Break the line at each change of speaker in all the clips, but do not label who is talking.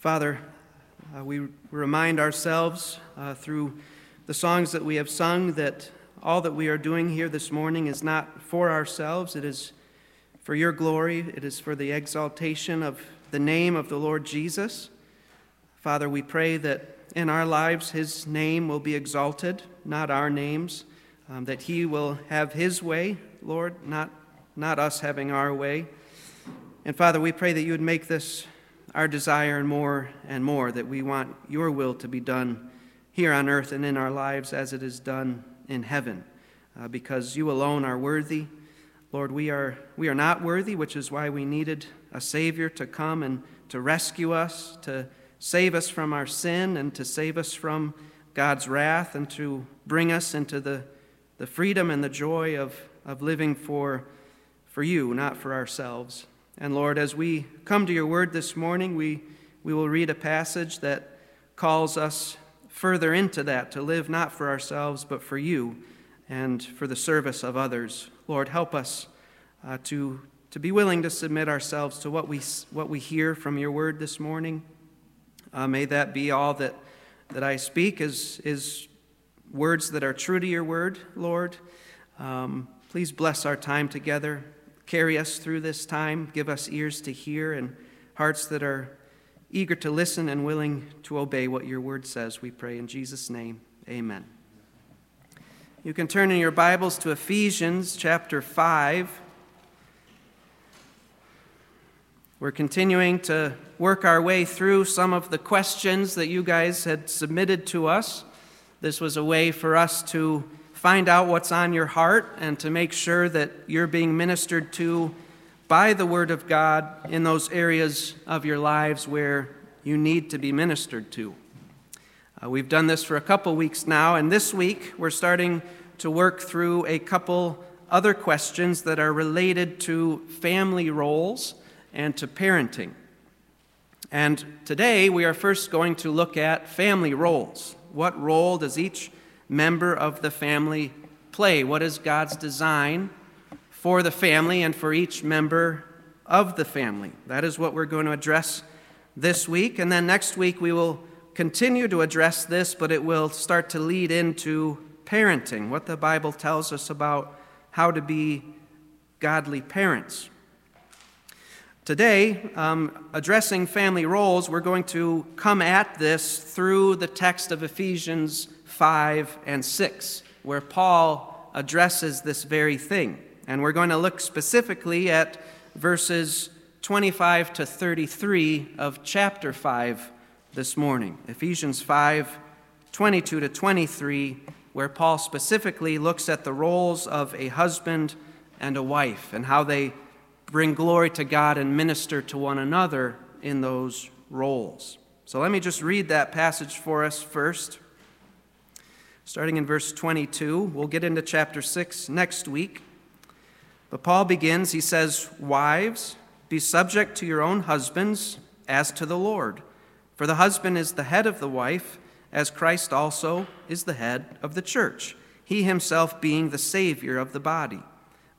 Father, uh, we remind ourselves uh, through the songs that we have sung that all that we are doing here this morning is not for ourselves, it is for your glory, it is for the exaltation of the name of the Lord Jesus. Father, we pray that in our lives his name will be exalted, not our names, um, that he will have his way, Lord, not, not us having our way. And Father, we pray that you would make this our desire more and more that we want your will to be done here on earth and in our lives as it is done in heaven, uh, because you alone are worthy. Lord, we are, we are not worthy, which is why we needed a Savior to come and to rescue us, to save us from our sin, and to save us from God's wrath, and to bring us into the, the freedom and the joy of, of living for, for you, not for ourselves. And Lord, as we come to your word this morning, we, we will read a passage that calls us further into that to live not for ourselves, but for you and for the service of others. Lord, help us uh, to, to be willing to submit ourselves to what we, what we hear from your word this morning. Uh, may that be all that, that I speak is, is words that are true to your word, Lord. Um, please bless our time together. Carry us through this time. Give us ears to hear and hearts that are eager to listen and willing to obey what your word says. We pray in Jesus' name. Amen. You can turn in your Bibles to Ephesians chapter 5. We're continuing to work our way through some of the questions that you guys had submitted to us. This was a way for us to find out what's on your heart and to make sure that you're being ministered to by the Word of God in those areas of your lives where you need to be ministered to. Uh, we've done this for a couple weeks now, and this week we're starting to work through a couple other questions that are related to family roles and to parenting. And today we are first going to look at family roles. What role does each member of the family play? What is God's design for the family and for each member of the family? That is what we're going to address this week. And then next week we will continue to address this, but it will start to lead into parenting, what the Bible tells us about how to be godly parents. Today, um, addressing family roles, we're going to come at this through the text of Ephesians 5 and 6, where Paul addresses this very thing. And we're going to look specifically at verses 25 to 33 of chapter 5 this morning. Ephesians 5 22 to 23, where Paul specifically looks at the roles of a husband and a wife and how they bring glory to God and minister to one another in those roles. So let me just read that passage for us first starting in verse 22. We'll get into chapter 6 next week. But Paul begins, he says, Wives, be subject to your own husbands as to the Lord. For the husband is the head of the wife, as Christ also is the head of the church, he himself being the Savior of the body.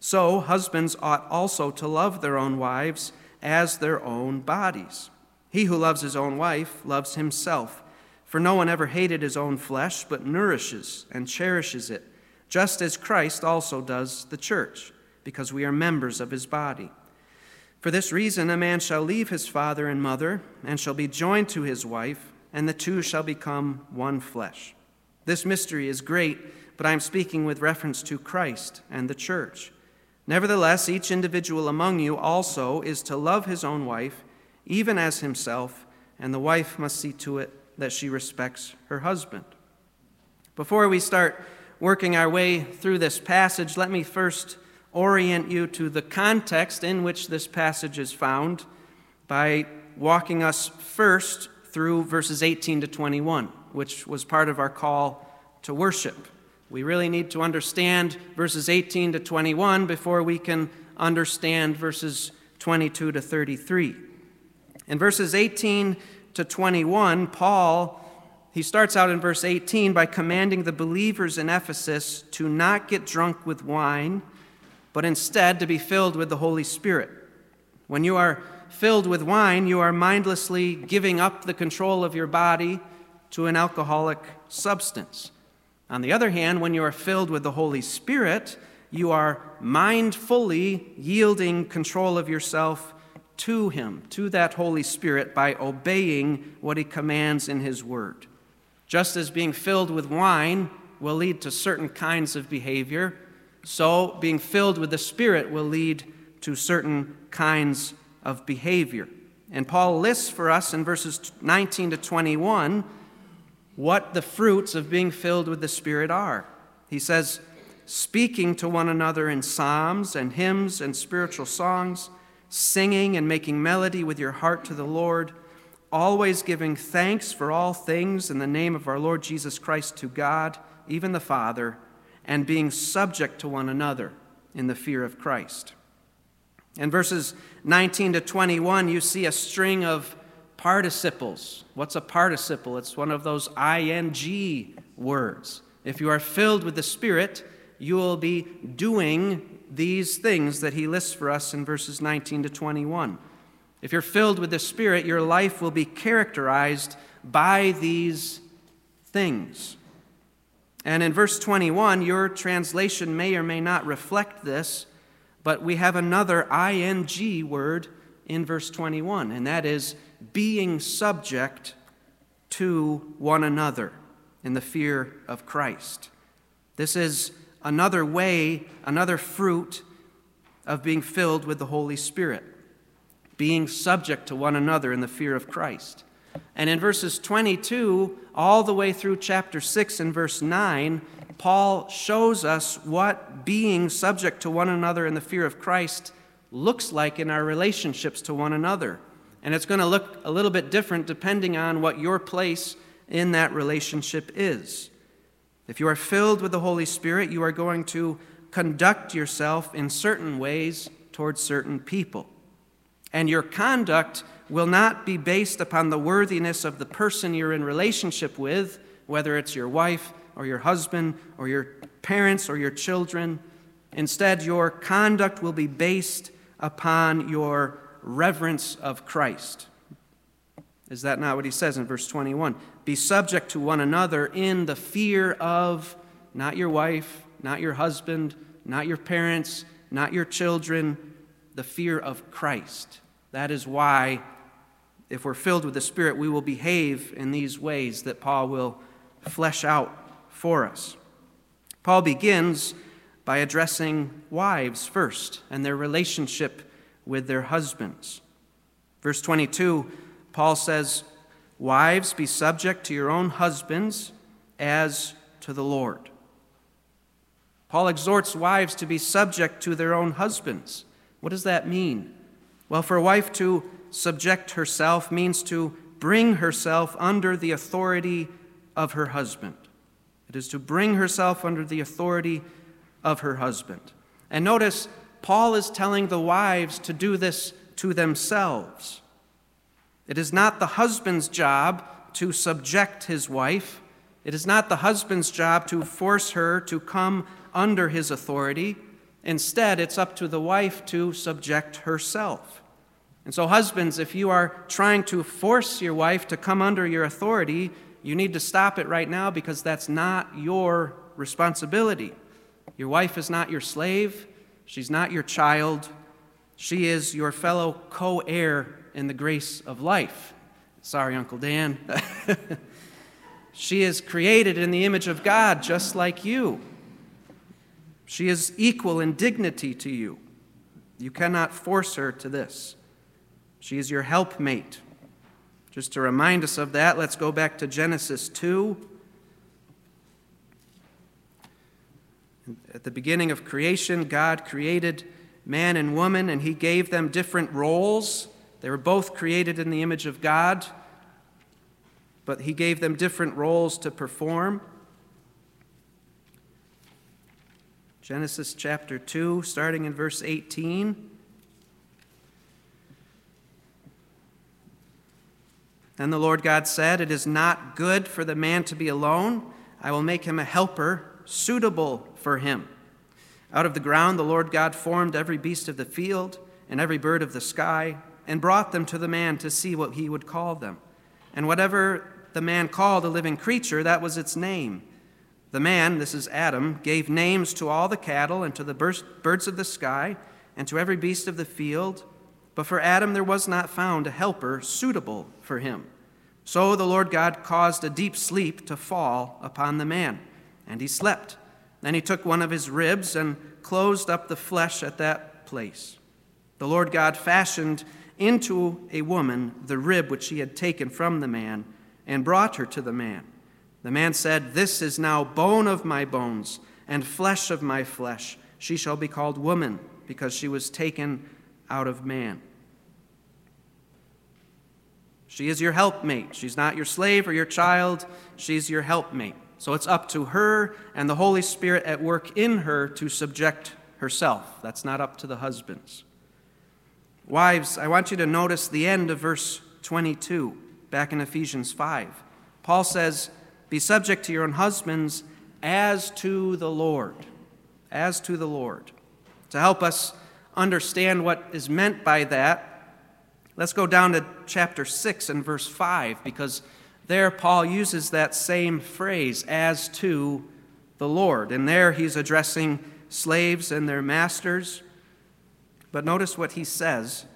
So, husbands ought also to love their own wives as their own bodies. He who loves his own wife loves himself. For no one ever hated his own flesh, but nourishes and cherishes it, just as Christ also does the church, because we are members of his body. For this reason, a man shall leave his father and mother, and shall be joined to his wife, and the two shall become one flesh. This mystery is great, but I am speaking with reference to Christ and the church. Nevertheless, each individual among you also is to love his own wife, even as himself, and the wife must see to it that she respects her husband. Before we start working our way through this passage, let me first orient you to the context in which this passage is found by walking us first through verses 18 to 21, which was part of our call to worship. We really need to understand verses 18 to 21 before we can understand verses 22 to 33. In verses 18 to 21, Paul he starts out in verse 18 by commanding the believers in Ephesus to not get drunk with wine, but instead to be filled with the Holy Spirit. When you are filled with wine, you are mindlessly giving up the control of your body to an alcoholic substance. On the other hand, when you are filled with the Holy Spirit, you are mindfully yielding control of yourself to Him, to that Holy Spirit, by obeying what He commands in His Word. Just as being filled with wine will lead to certain kinds of behavior, so being filled with the Spirit will lead to certain kinds of behavior. And Paul lists for us in verses 19 to 21 what the fruits of being filled with the Spirit are. He says, speaking to one another in psalms and hymns and spiritual songs, singing and making melody with your heart to the Lord always giving thanks for all things in the name of our Lord Jesus Christ to God, even the Father, and being subject to one another in the fear of Christ. In verses 19 to 21, you see a string of participles. What's a participle? It's one of those ing words. If you are filled with the Spirit, you will be doing these things that he lists for us in verses 19 to 21. If you're filled with the Spirit, your life will be characterized by these things. And in verse 21, your translation may or may not reflect this, but we have another ing word in verse 21, and that is being subject to one another in the fear of Christ. This is another way, another fruit of being filled with the Holy Spirit being subject to one another in the fear of Christ. And in verses 22 all the way through chapter 6 and verse 9, Paul shows us what being subject to one another in the fear of Christ looks like in our relationships to one another. And it's going to look a little bit different depending on what your place in that relationship is. If you are filled with the Holy Spirit, you are going to conduct yourself in certain ways towards certain people. And your conduct will not be based upon the worthiness of the person you're in relationship with, whether it's your wife or your husband or your parents or your children. Instead, your conduct will be based upon your reverence of Christ. Is that not what he says in verse 21? Be subject to one another in the fear of not your wife, not your husband, not your parents, not your children, the fear of Christ. That is why, if we're filled with the Spirit, we will behave in these ways that Paul will flesh out for us. Paul begins by addressing wives first and their relationship with their husbands. Verse 22, Paul says, Wives, be subject to your own husbands as to the Lord. Paul exhorts wives to be subject to their own husbands. What does that mean? Well, for a wife to subject herself means to bring herself under the authority of her husband. It is to bring herself under the authority of her husband. And notice, Paul is telling the wives to do this to themselves. It is not the husband's job to subject his wife. It is not the husband's job to force her to come under his authority. Instead, it's up to the wife to subject herself. And so, husbands, if you are trying to force your wife to come under your authority, you need to stop it right now because that's not your responsibility. Your wife is not your slave, she's not your child, she is your fellow co heir in the grace of life. Sorry, Uncle Dan. she is created in the image of God just like you. She is equal in dignity to you. You cannot force her to this. She is your helpmate. Just to remind us of that, let's go back to Genesis 2. At the beginning of creation, God created man and woman, and He gave them different roles. They were both created in the image of God. but he gave them different roles to perform. Genesis chapter 2, starting in verse 18. Then the Lord God said, It is not good for the man to be alone. I will make him a helper suitable for him. Out of the ground the Lord God formed every beast of the field and every bird of the sky and brought them to the man to see what he would call them. And whatever the man called a living creature, that was its name. The man, this is Adam, gave names to all the cattle and to the birds of the sky and to every beast of the field. But for Adam there was not found a helper suitable for him. So the Lord God caused a deep sleep to fall upon the man, and he slept. Then he took one of his ribs and closed up the flesh at that place. The Lord God fashioned into a woman the rib which he had taken from the man and brought her to the man. The man said, This is now bone of my bones and flesh of my flesh. She shall be called woman because she was taken out of man. She is your helpmate. She's not your slave or your child. She's your helpmate. So it's up to her and the Holy Spirit at work in her to subject herself. That's not up to the husbands. Wives, I want you to notice the end of verse 22, back in Ephesians 5. Paul says, Be subject to your own husbands as to the Lord. As to the Lord. To help us understand what is meant by that, let's go down to chapter 6 and verse 5, because there Paul uses that same phrase, as to the Lord. And there he's addressing slaves and their masters. But notice what he says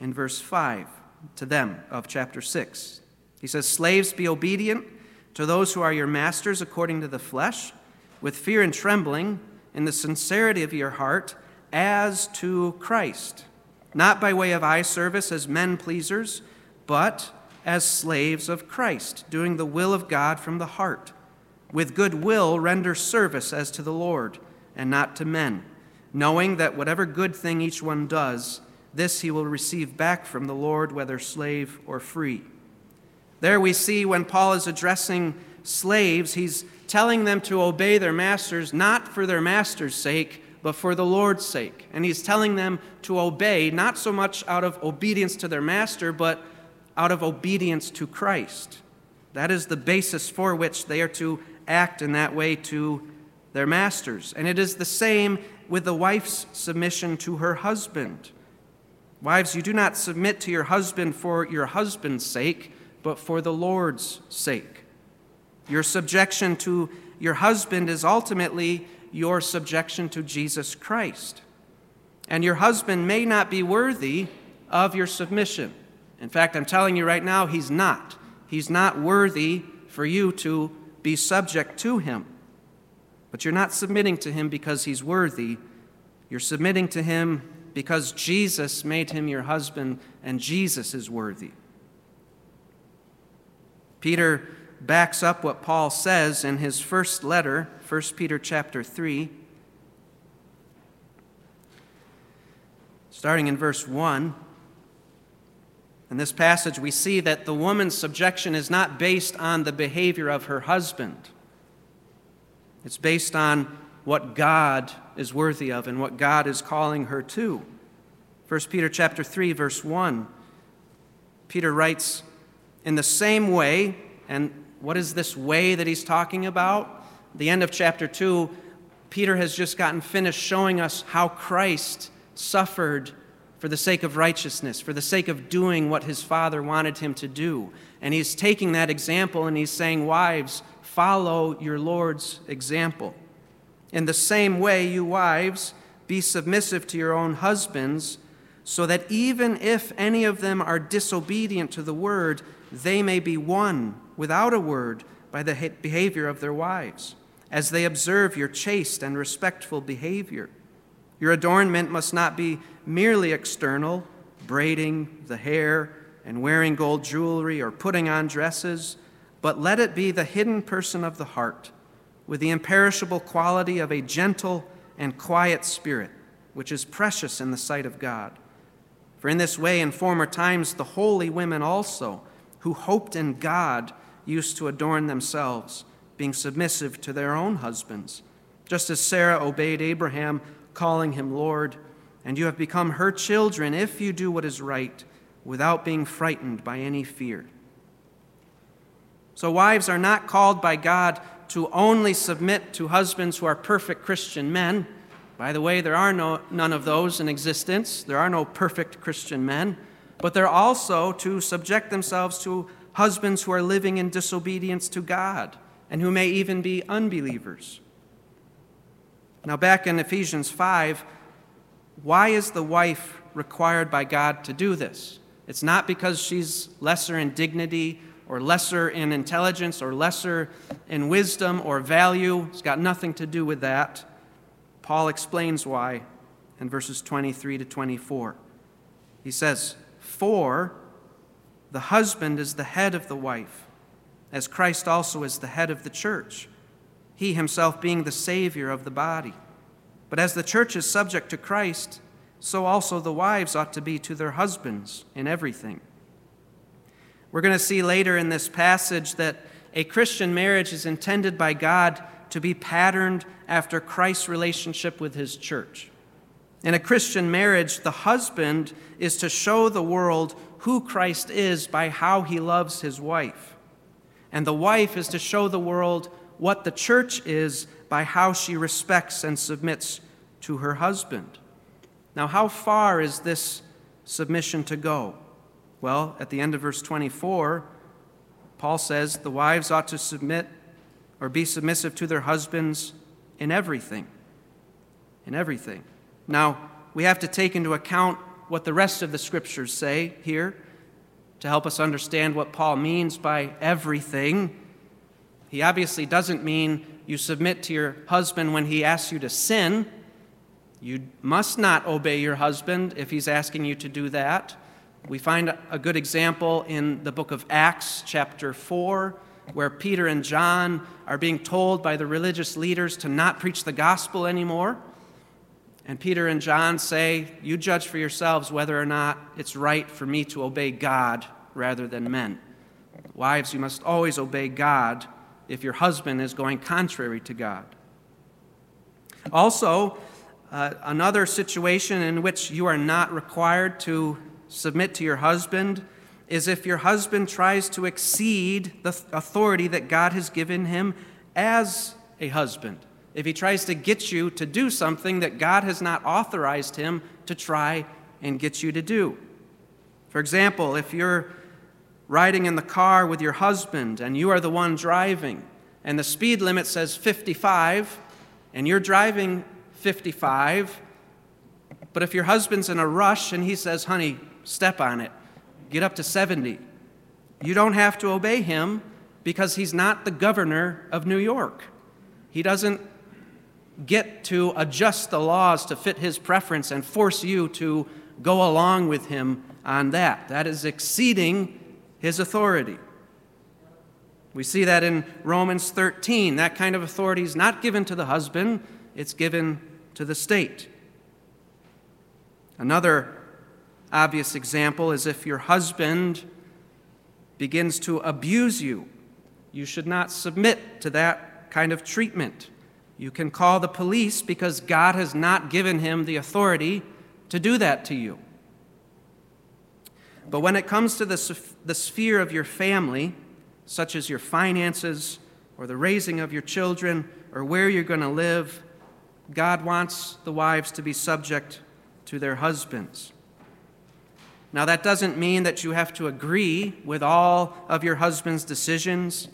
in verse 5 to them of chapter 6. He says, Slaves, be obedient to those who are your masters according to the flesh, with fear and trembling, in the sincerity of your heart, as to Christ, not by way of eye service as men pleasers, but as slaves of Christ, doing the will of God from the heart. With good will, render service as to the Lord, and not to men knowing that whatever good thing each one does, this he will receive back from the Lord, whether slave or free. There we see when Paul is addressing slaves, he's telling them to obey their masters not for their master's sake, but for the Lord's sake. And he's telling them to obey not so much out of obedience to their master, but out of obedience to Christ. That is the basis for which they are to act in that way to their masters. And it is the same with the wife's submission to her husband. Wives, you do not submit to your husband for your husband's sake, but for the Lord's sake. Your subjection to your husband is ultimately your subjection to Jesus Christ. And your husband may not be worthy of your submission. In fact, I'm telling you right now, he's not. He's not worthy for you to be subject to him. But you're not submitting to him because he's worthy. You're submitting to him because Jesus made him your husband and Jesus is worthy. Peter backs up what Paul says in his first letter, 1 Peter chapter 3. Starting in verse 1. In this passage, we see that the woman's subjection is not based on the behavior of her husband. It's based on what God is worthy of and what God is calling her to. 1 Peter chapter 3 verse 1. Peter writes in the same way and what is this way that he's talking about? The end of chapter 2 Peter has just gotten finished showing us how Christ suffered for the sake of righteousness, for the sake of doing what his Father wanted him to do. And he's taking that example and he's saying, Wives, follow your Lord's example. In the same way, you wives, be submissive to your own husbands, so that even if any of them are disobedient to the word, they may be won without a word by the behavior of their wives, as they observe your chaste and respectful behavior. Your adornment must not be merely external, braiding the hair and wearing gold jewelry or putting on dresses but let it be the hidden person of the heart, with the imperishable quality of a gentle and quiet spirit, which is precious in the sight of God. For in this way, in former times, the holy women also, who hoped in God, used to adorn themselves, being submissive to their own husbands, just as Sarah obeyed Abraham, calling him Lord. And you have become her children if you do what is right, without being frightened by any fear. So, wives are not called by God to only submit to husbands who are perfect Christian men. By the way, there are no, none of those in existence. There are no perfect Christian men. But they're also to subject themselves to husbands who are living in disobedience to God and who may even be unbelievers. Now, back in Ephesians 5, why is the wife required by God to do this? It's not because she's lesser in dignity or lesser in intelligence or lesser in wisdom or value. It's got nothing to do with that. Paul explains why in verses 23 to 24. He says, For the husband is the head of the wife, as Christ also is the head of the church, he himself being the Savior of the body. But as the church is subject to Christ, so also the wives ought to be to their husbands in everything. We're going to see later in this passage that a Christian marriage is intended by God to be patterned after Christ's relationship with his church. In a Christian marriage, the husband is to show the world who Christ is by how he loves his wife. And the wife is to show the world what the church is by how she respects and submits to her husband. Now, how far is this submission to go? Well, at the end of verse 24, Paul says the wives ought to submit or be submissive to their husbands in everything. In everything. Now, we have to take into account what the rest of the scriptures say here to help us understand what Paul means by everything. He obviously doesn't mean you submit to your husband when he asks you to sin. You must not obey your husband if he's asking you to do that. We find a good example in the book of Acts, chapter 4, where Peter and John are being told by the religious leaders to not preach the gospel anymore. And Peter and John say, You judge for yourselves whether or not it's right for me to obey God rather than men. Wives, you must always obey God if your husband is going contrary to God. Also, uh, another situation in which you are not required to submit to your husband is if your husband tries to exceed the authority that God has given him as a husband. If he tries to get you to do something that God has not authorized him to try and get you to do. For example, if you're riding in the car with your husband and you are the one driving, and the speed limit says 55, and you're driving 55, but if your husband's in a rush and he says, honey, step on it, get up to 70. You don't have to obey him because he's not the governor of New York. He doesn't get to adjust the laws to fit his preference and force you to go along with him on that. That is exceeding his authority. We see that in Romans 13. That kind of authority is not given to the husband, it's given to the state. Another obvious example is if your husband begins to abuse you, you should not submit to that kind of treatment. You can call the police because God has not given him the authority to do that to you. But when it comes to the, the sphere of your family, such as your finances or the raising of your children or where you're going to live, God wants the wives to be subject to their husbands. Now, that doesn't mean that you have to agree with all of your husband's decisions.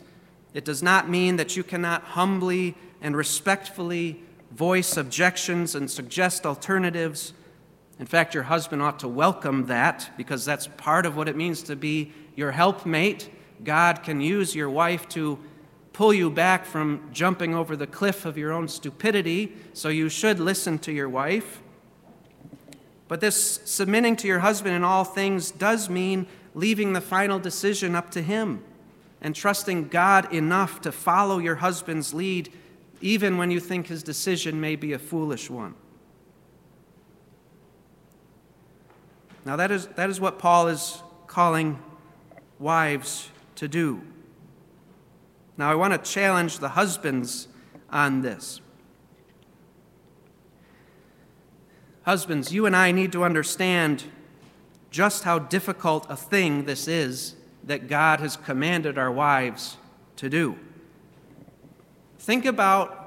It does not mean that you cannot humbly and respectfully voice objections and suggest alternatives. In fact, your husband ought to welcome that because that's part of what it means to be your helpmate. God can use your wife to pull you back from jumping over the cliff of your own stupidity, so you should listen to your wife. But this submitting to your husband in all things does mean leaving the final decision up to him and trusting God enough to follow your husband's lead, even when you think his decision may be a foolish one. Now, that is, that is what Paul is calling wives to do. Now, I want to challenge the husbands on this. Husbands, you and I need to understand just how difficult a thing this is that God has commanded our wives to do. Think about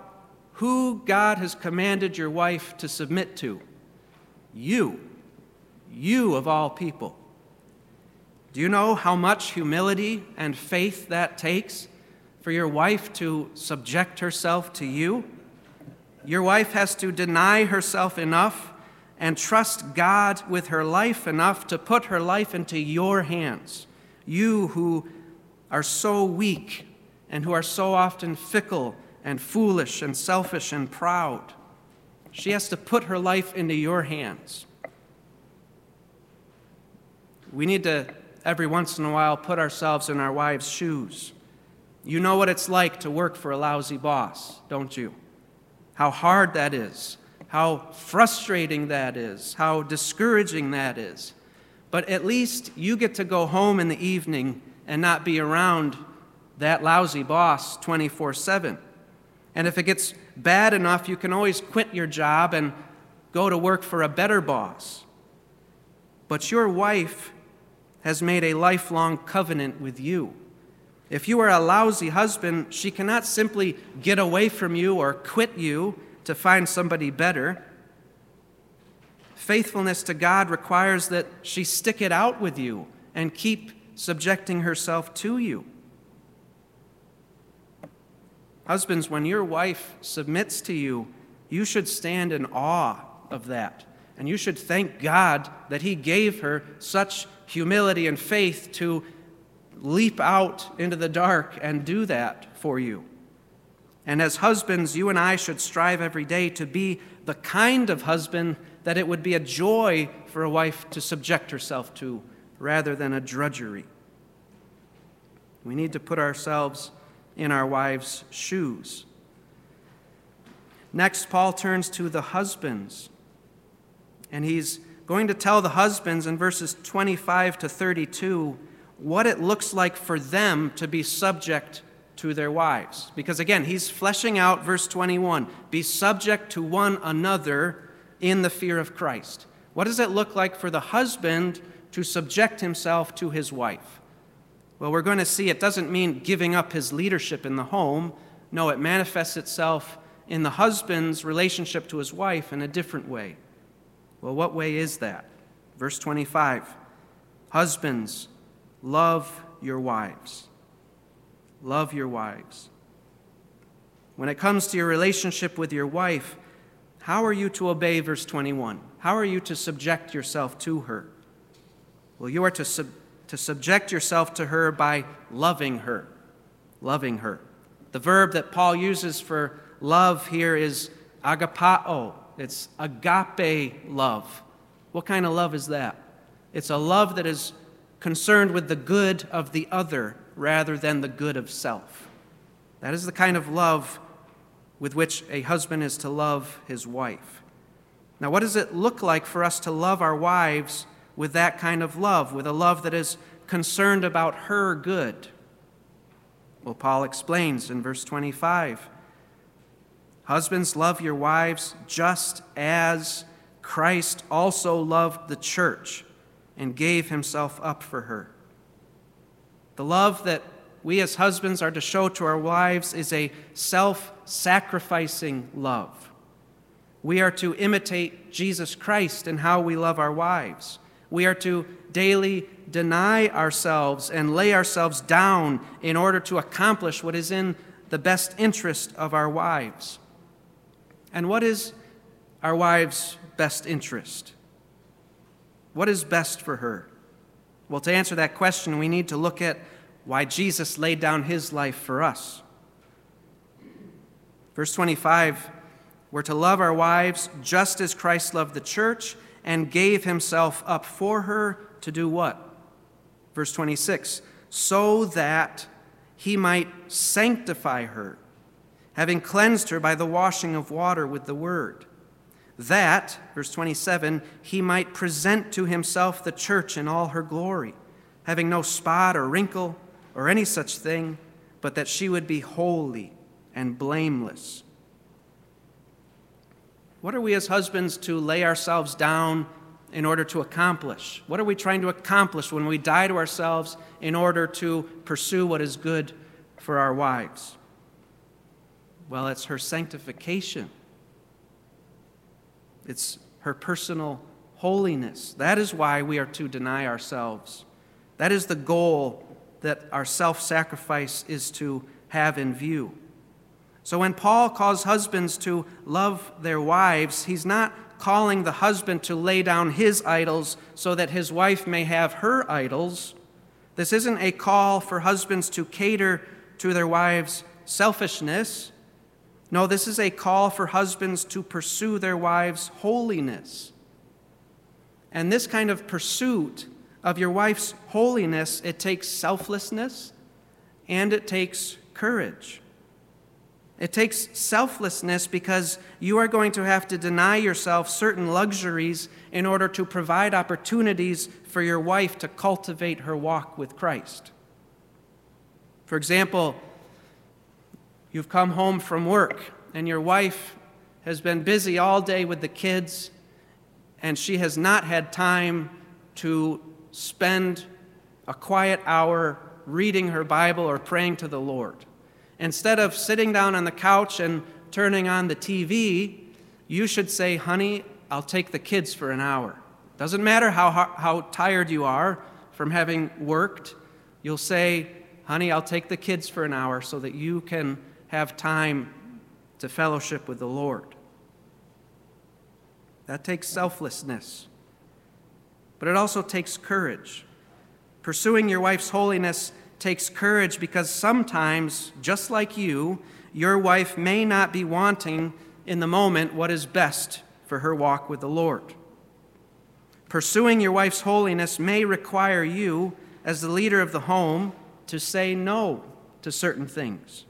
who God has commanded your wife to submit to. You. You of all people. Do you know how much humility and faith that takes for your wife to subject herself to you? Your wife has to deny herself enough and trust God with her life enough to put her life into your hands. You who are so weak and who are so often fickle and foolish and selfish and proud. She has to put her life into your hands. We need to, every once in a while, put ourselves in our wives' shoes. You know what it's like to work for a lousy boss, don't you? How hard that is how frustrating that is, how discouraging that is. But at least you get to go home in the evening and not be around that lousy boss 24 7. And if it gets bad enough, you can always quit your job and go to work for a better boss. But your wife has made a lifelong covenant with you. If you are a lousy husband, she cannot simply get away from you or quit you to find somebody better. Faithfulness to God requires that she stick it out with you and keep subjecting herself to you. Husbands, when your wife submits to you, you should stand in awe of that. And you should thank God that He gave her such humility and faith to leap out into the dark and do that for you. And as husbands, you and I should strive every day to be the kind of husband that it would be a joy for a wife to subject herself to rather than a drudgery. We need to put ourselves in our wives' shoes. Next, Paul turns to the husbands. And he's going to tell the husbands in verses 25 to 32 what it looks like for them to be subject to their wives. Because again, he's fleshing out verse 21 be subject to one another in the fear of Christ. What does it look like for the husband to subject himself to his wife? Well, we're going to see it doesn't mean giving up his leadership in the home. No, it manifests itself in the husband's relationship to his wife in a different way. Well, what way is that? Verse 25 Husbands, love your wives Love your wives. When it comes to your relationship with your wife, how are you to obey verse 21? How are you to subject yourself to her? Well, you are to, sub- to subject yourself to her by loving her. Loving her. The verb that Paul uses for love here is agapao. It's agape love. What kind of love is that? It's a love that is concerned with the good of the other rather than the good of self. That is the kind of love with which a husband is to love his wife. Now, what does it look like for us to love our wives with that kind of love, with a love that is concerned about her good? Well, Paul explains in verse 25 Husbands, love your wives just as Christ also loved the church and gave himself up for her. The love that we as husbands are to show to our wives is a self sacrificing love. We are to imitate Jesus Christ in how we love our wives. We are to daily deny ourselves and lay ourselves down in order to accomplish what is in the best interest of our wives. And what is our wife's best interest? What is best for her? Well, to answer that question, we need to look at why Jesus laid down his life for us. Verse 25 we're to love our wives just as Christ loved the church and gave himself up for her to do what? Verse 26 so that he might sanctify her, having cleansed her by the washing of water with the word that, verse 27, he might present to himself the church in all her glory, having no spot or wrinkle or any such thing, but that she would be holy and blameless. What are we as husbands to lay ourselves down in order to accomplish? What are we trying to accomplish when we die to ourselves in order to pursue what is good for our wives? Well, it's her sanctification, it's her personal holiness. That is why we are to deny ourselves. That is the goal that our self sacrifice is to have in view. So when Paul calls husbands to love their wives, he's not calling the husband to lay down his idols so that his wife may have her idols. This isn't a call for husbands to cater to their wives' selfishness. No, this is a call for husbands to pursue their wives' holiness. And this kind of pursuit of your wife's holiness, it takes selflessness and it takes courage. It takes selflessness because you are going to have to deny yourself certain luxuries in order to provide opportunities for your wife to cultivate her walk with Christ. For example, you've come home from work and your wife has been busy all day with the kids and she has not had time to spend a quiet hour reading her Bible or praying to the Lord. Instead of sitting down on the couch and turning on the TV, you should say, Honey, I'll take the kids for an hour. Doesn't matter how, how tired you are from having worked, you'll say, Honey, I'll take the kids for an hour so that you can have time to fellowship with the Lord. That takes selflessness, but it also takes courage. Pursuing your wife's holiness takes courage because sometimes, just like you, your wife may not be wanting in the moment what is best for her walk with the Lord. Pursuing your wife's holiness may require you, as the leader of the home, to say no to certain things.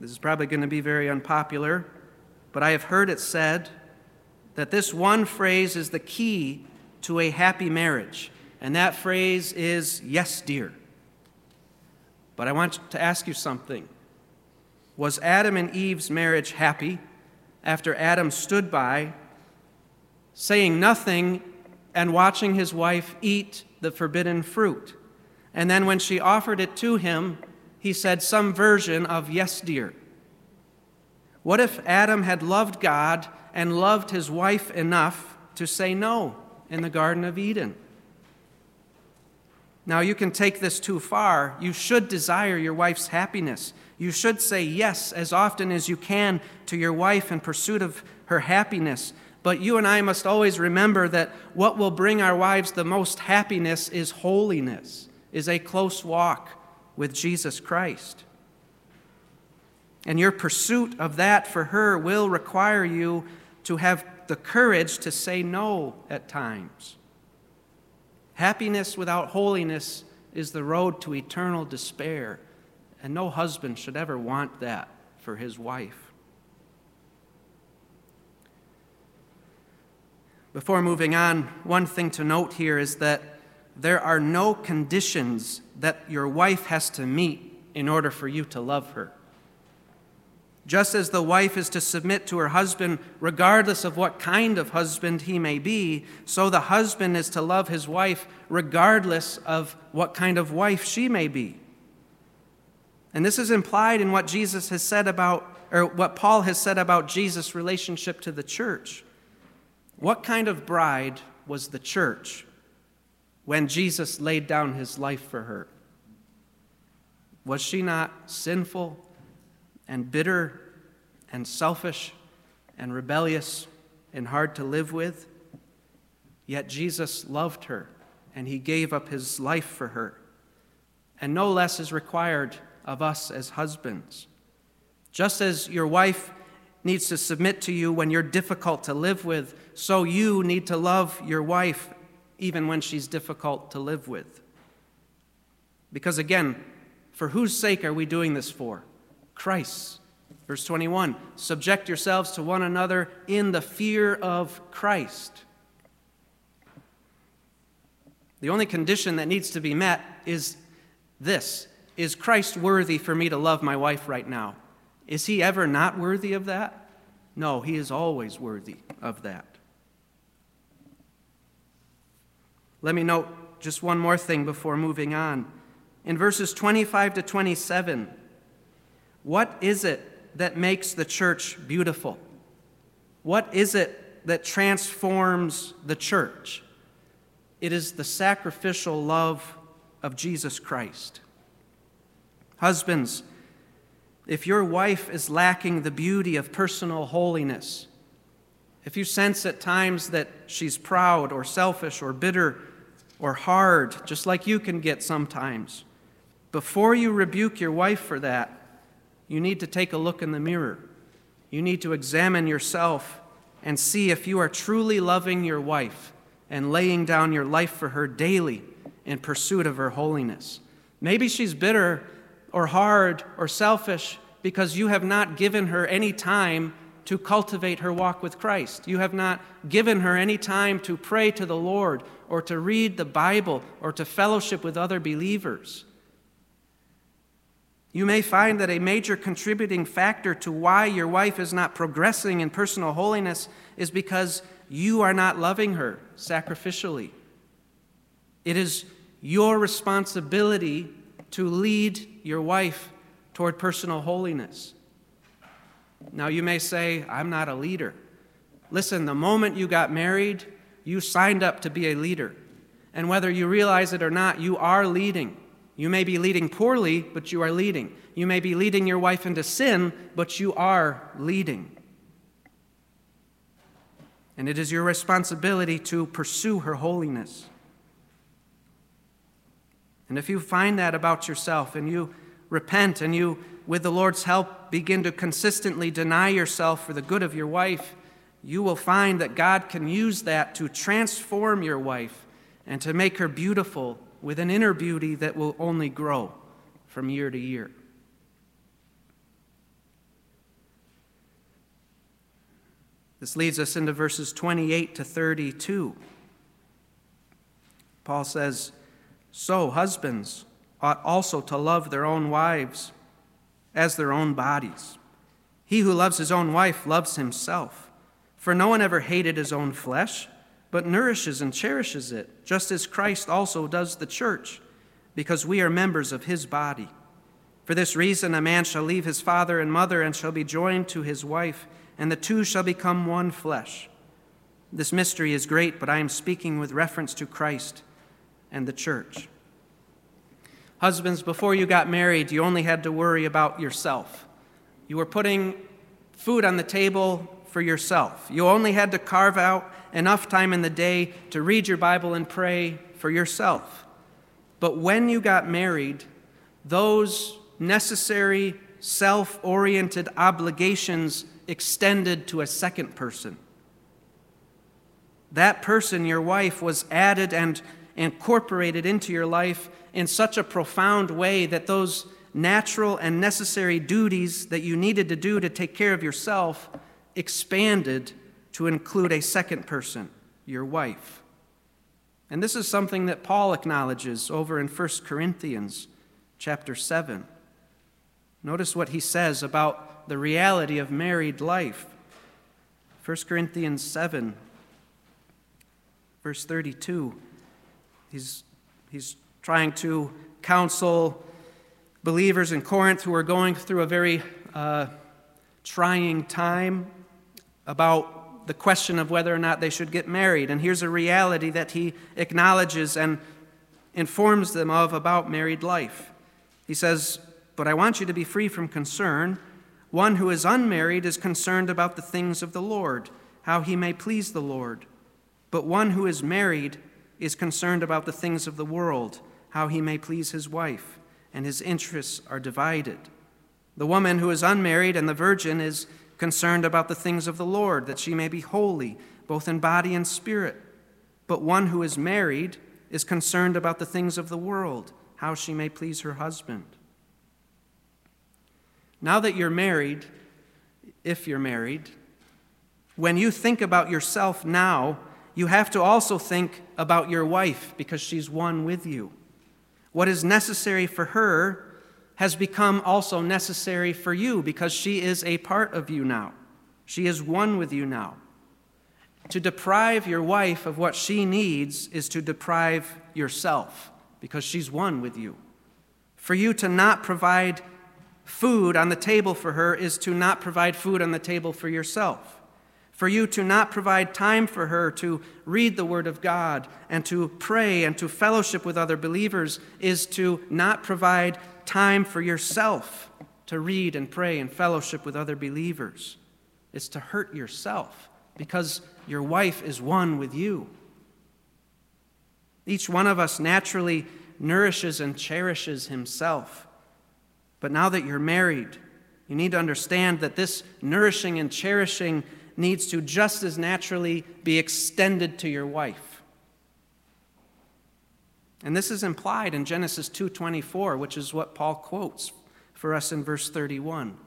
This is probably going to be very unpopular, but I have heard it said that this one phrase is the key to a happy marriage. And that phrase is, yes, dear. But I want to ask you something. Was Adam and Eve's marriage happy after Adam stood by, saying nothing and watching his wife eat the forbidden fruit? And then when she offered it to him, he said some version of, yes, dear. What if Adam had loved God and loved his wife enough to say no? in the Garden of Eden. Now, you can take this too far. You should desire your wife's happiness. You should say yes as often as you can to your wife in pursuit of her happiness. But you and I must always remember that what will bring our wives the most happiness is holiness, is a close walk with Jesus Christ. And your pursuit of that for her will require you to have the courage to say no at times. Happiness without holiness is the road to eternal despair, and no husband should ever want that for his wife. Before moving on, one thing to note here is that there are no conditions that your wife has to meet in order for you to love her. Just as the wife is to submit to her husband regardless of what kind of husband he may be, so the husband is to love his wife regardless of what kind of wife she may be. And this is implied in what Jesus has said about, or what Paul has said about Jesus' relationship to the church. What kind of bride was the church when Jesus laid down his life for her? Was she not sinful and bitter and selfish and rebellious and hard to live with. Yet Jesus loved her and he gave up his life for her. And no less is required of us as husbands. Just as your wife needs to submit to you when you're difficult to live with, so you need to love your wife even when she's difficult to live with. Because again, for whose sake are we doing this for? Christ. Verse 21 Subject yourselves to one another in the fear of Christ. The only condition that needs to be met is this Is Christ worthy for me to love my wife right now? Is he ever not worthy of that? No, he is always worthy of that. Let me note just one more thing before moving on. In verses 25 to 27, what is it that makes the church beautiful? What is it that transforms the church? It is the sacrificial love of Jesus Christ. Husbands, if your wife is lacking the beauty of personal holiness, if you sense at times that she's proud or selfish or bitter or hard, just like you can get sometimes, before you rebuke your wife for that, you need to take a look in the mirror. You need to examine yourself and see if you are truly loving your wife and laying down your life for her daily in pursuit of her holiness. Maybe she's bitter or hard or selfish because you have not given her any time to cultivate her walk with Christ. You have not given her any time to pray to the Lord or to read the Bible or to fellowship with other believers. You may find that a major contributing factor to why your wife is not progressing in personal holiness is because you are not loving her sacrificially. It is your responsibility to lead your wife toward personal holiness. Now, you may say, I'm not a leader. Listen, the moment you got married, you signed up to be a leader. And whether you realize it or not, you are leading. You may be leading poorly, but you are leading. You may be leading your wife into sin, but you are leading. And it is your responsibility to pursue her holiness. And if you find that about yourself and you repent and you, with the Lord's help, begin to consistently deny yourself for the good of your wife, you will find that God can use that to transform your wife and to make her beautiful with an inner beauty that will only grow from year to year. This leads us into verses 28 to 32. Paul says, So husbands ought also to love their own wives as their own bodies. He who loves his own wife loves himself. For no one ever hated his own flesh, but nourishes and cherishes it, just as Christ also does the church, because we are members of his body. For this reason, a man shall leave his father and mother and shall be joined to his wife, and the two shall become one flesh. This mystery is great, but I am speaking with reference to Christ and the church. Husbands, before you got married, you only had to worry about yourself. You were putting food on the table for yourself. You only had to carve out enough time in the day to read your Bible and pray for yourself. But when you got married, those necessary self oriented obligations extended to a second person. That person, your wife, was added and incorporated into your life in such a profound way that those natural and necessary duties that you needed to do to take care of yourself expanded to include a second person, your wife. And this is something that Paul acknowledges over in 1 Corinthians chapter 7. Notice what he says about the reality of married life. 1 Corinthians 7, verse 32. He's, he's trying to counsel believers in Corinth who are going through a very uh, trying time about the question of whether or not they should get married. And here's a reality that he acknowledges and informs them of about married life. He says, But I want you to be free from concern. One who is unmarried is concerned about the things of the Lord, how he may please the Lord. But one who is married is concerned about the things of the world how he may please his wife, and his interests are divided. The woman who is unmarried and the virgin is concerned about the things of the Lord, that she may be holy, both in body and spirit. But one who is married is concerned about the things of the world, how she may please her husband. Now that you're married, if you're married, when you think about yourself now you have to also think about your wife because she's one with you. What is necessary for her has become also necessary for you because she is a part of you now. She is one with you now. To deprive your wife of what she needs is to deprive yourself because she's one with you. For you to not provide food on the table for her is to not provide food on the table for yourself. For you to not provide time for her to read the Word of God and to pray and to fellowship with other believers is to not provide time for yourself to read and pray and fellowship with other believers. It's to hurt yourself because your wife is one with you. Each one of us naturally nourishes and cherishes himself. But now that you're married, you need to understand that this nourishing and cherishing needs to just as naturally be extended to your wife. And this is implied in Genesis 2:24, which is what Paul quotes for us in verse 31.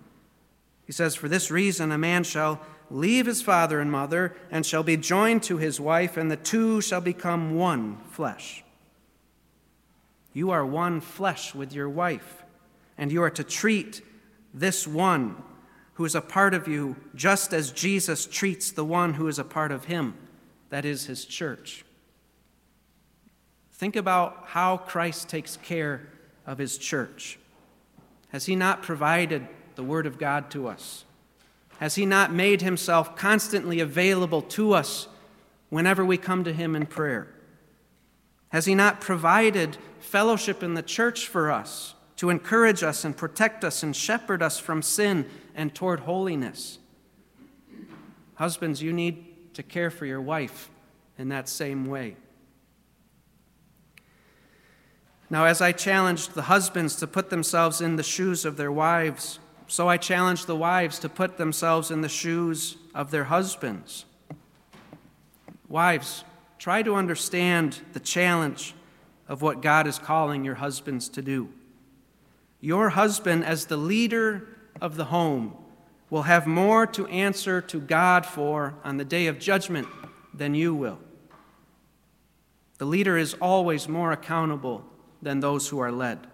He says, "For this reason a man shall leave his father and mother and shall be joined to his wife, and the two shall become one flesh." You are one flesh with your wife, and you are to treat this one who is a part of you just as Jesus treats the one who is a part of him, that is, his church. Think about how Christ takes care of his church. Has he not provided the Word of God to us? Has he not made himself constantly available to us whenever we come to him in prayer? Has he not provided fellowship in the church for us to encourage us and protect us and shepherd us from sin and toward holiness. Husbands, you need to care for your wife in that same way. Now, as I challenged the husbands to put themselves in the shoes of their wives, so I challenge the wives to put themselves in the shoes of their husbands. Wives, try to understand the challenge of what God is calling your husbands to do. Your husband, as the leader of the home will have more to answer to God for on the day of judgment than you will. The leader is always more accountable than those who are led.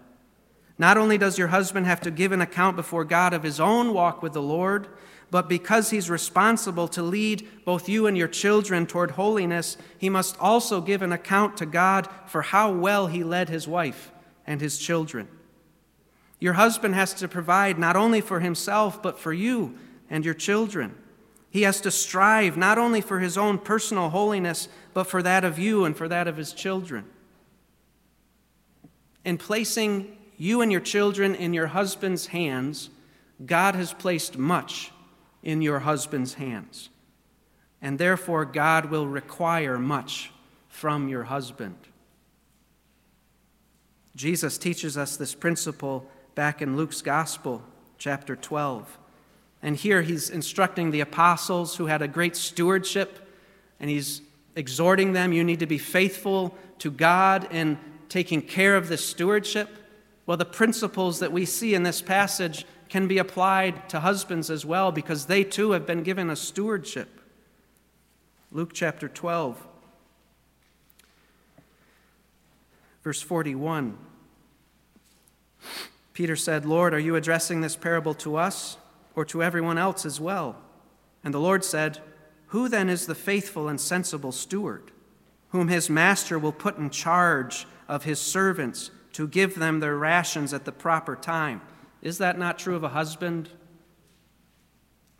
Not only does your husband have to give an account before God of his own walk with the Lord, but because he's responsible to lead both you and your children toward holiness, he must also give an account to God for how well he led his wife and his children. Your husband has to provide not only for himself, but for you and your children. He has to strive not only for his own personal holiness, but for that of you and for that of his children. In placing you and your children in your husband's hands, God has placed much in your husband's hands. And therefore, God will require much from your husband. Jesus teaches us this principle back in Luke's Gospel, chapter 12. And here he's instructing the apostles who had a great stewardship, and he's exhorting them you need to be faithful to God in taking care of this stewardship. Well, the principles that we see in this passage can be applied to husbands as well because they too have been given a stewardship. Luke chapter 12, verse 41. Peter said, Lord, are you addressing this parable to us or to everyone else as well? And the Lord said, Who then is the faithful and sensible steward, whom his master will put in charge of his servants to give them their rations at the proper time? Is that not true of a husband?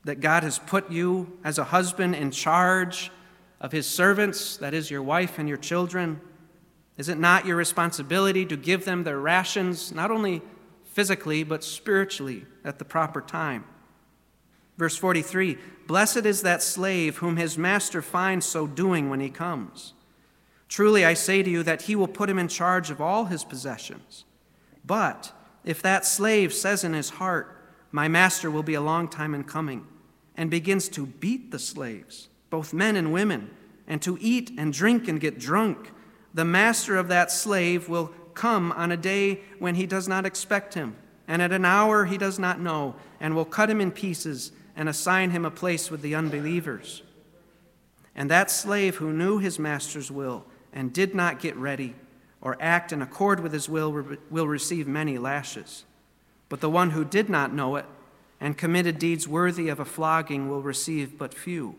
That God has put you as a husband in charge of his servants, that is, your wife and your children? Is it not your responsibility to give them their rations, not only physically, but spiritually at the proper time. Verse 43 Blessed is that slave whom his master finds so doing when he comes. Truly, I say to you that he will put him in charge of all his possessions. But if that slave says in his heart, My master will be a long time in coming, and begins to beat the slaves, both men and women, and to eat and drink and get drunk, the master of that slave will come on a day when he does not expect him, and at an hour he does not know, and will cut him in pieces and assign him a place with the unbelievers. And that slave who knew his master's will and did not get ready or act in accord with his will will receive many lashes. But the one who did not know it and committed deeds worthy of a flogging will receive but few.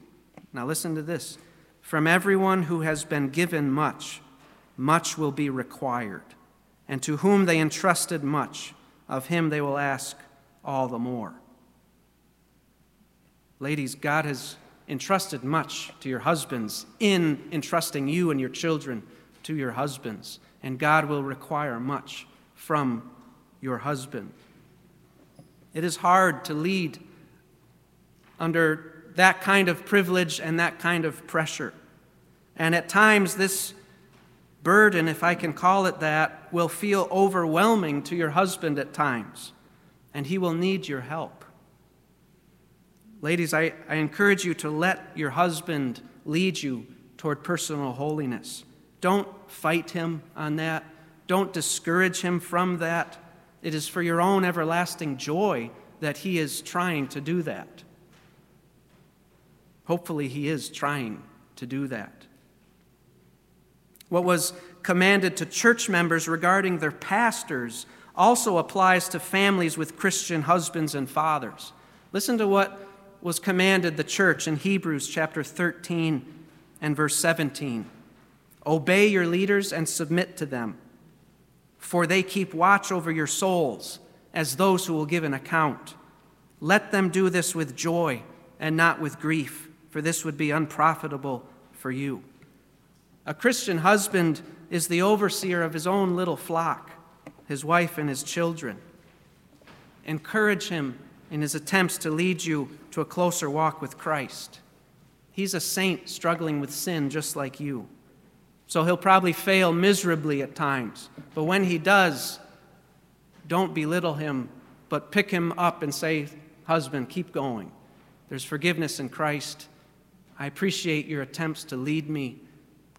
Now listen to this. From everyone who has been given much, much will be required. And to whom they entrusted much, of him they will ask all the more. Ladies, God has entrusted much to your husbands in entrusting you and your children to your husbands, and God will require much from your husband. It is hard to lead under that kind of privilege and that kind of pressure. And at times, this burden, if I can call it that, will feel overwhelming to your husband at times, and he will need your help. Ladies, I, I encourage you to let your husband lead you toward personal holiness. Don't fight him on that. Don't discourage him from that. It is for your own everlasting joy that he is trying to do that. Hopefully, he is trying to do that. What was commanded to church members regarding their pastors also applies to families with Christian husbands and fathers. Listen to what was commanded the church in Hebrews chapter 13 and verse 17. Obey your leaders and submit to them, for they keep watch over your souls as those who will give an account. Let them do this with joy and not with grief, for this would be unprofitable for you. A Christian husband is the overseer of his own little flock, his wife and his children. Encourage him in his attempts to lead you to a closer walk with Christ. He's a saint struggling with sin just like you. So he'll probably fail miserably at times. But when he does, don't belittle him, but pick him up and say, Husband, keep going. There's forgiveness in Christ. I appreciate your attempts to lead me.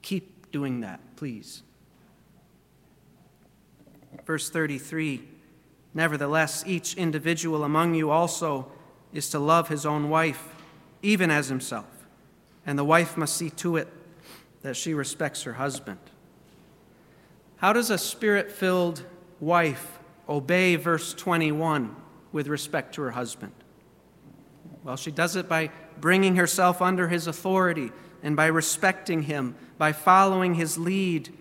Keep doing that, please. Verse 33 Nevertheless, each individual among you also is to love his own wife, even as himself, and the wife must see to it that she respects her husband. How does a spirit filled wife obey verse 21 with respect to her husband? Well, she does it by bringing herself under his authority and by respecting him, by following his lead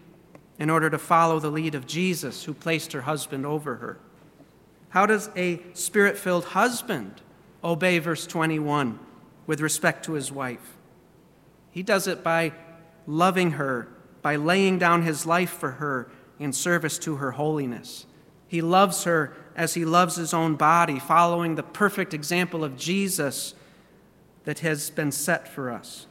in order to follow the lead of Jesus, who placed her husband over her. How does a spirit filled husband obey verse 21 with respect to his wife? He does it by loving her, by laying down his life for her in service to her holiness. He loves her as he loves his own body, following the perfect example of Jesus that has been set for us.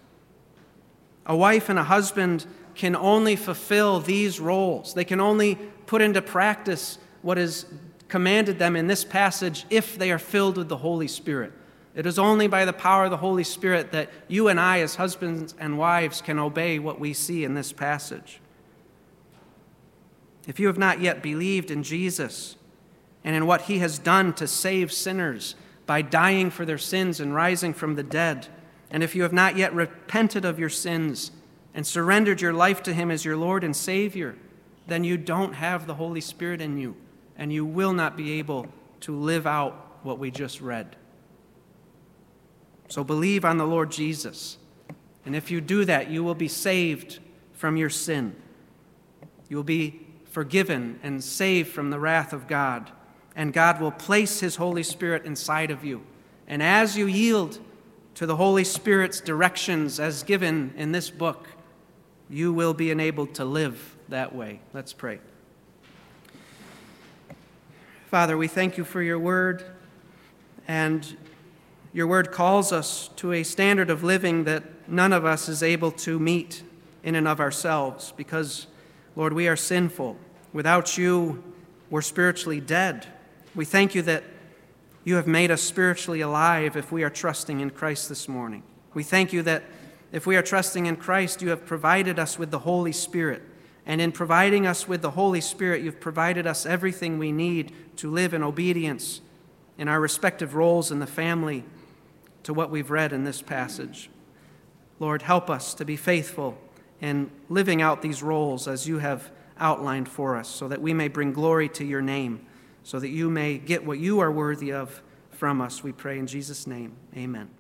A wife and a husband can only fulfill these roles, they can only put into practice what is commanded them in this passage if they are filled with the Holy Spirit. It is only by the power of the Holy Spirit that you and I, as husbands and wives, can obey what we see in this passage. If you have not yet believed in Jesus and in what he has done to save sinners by dying for their sins and rising from the dead, and if you have not yet repented of your sins and surrendered your life to him as your Lord and Savior, then you don't have the Holy Spirit in you and you will not be able to live out what we just read. So believe on the Lord Jesus. And if you do that, you will be saved from your sin. You will be forgiven and saved from the wrath of God. And God will place His Holy Spirit inside of you. And as you yield to the Holy Spirit's directions as given in this book, you will be enabled to live that way. Let's pray. Father, we thank you for your word, and your word calls us to a standard of living that none of us is able to meet in and of ourselves because, Lord, we are sinful. Without you, we're spiritually dead. We thank you that you have made us spiritually alive if we are trusting in Christ this morning. We thank you that if we are trusting in Christ, you have provided us with the Holy Spirit and in providing us with the Holy Spirit, you've provided us everything we need to live in obedience in our respective roles in the family to what we've read in this passage. Lord, help us to be faithful in living out these roles as you have outlined for us, so that we may bring glory to your name, so that you may get what you are worthy of from us. We pray in Jesus' name. Amen.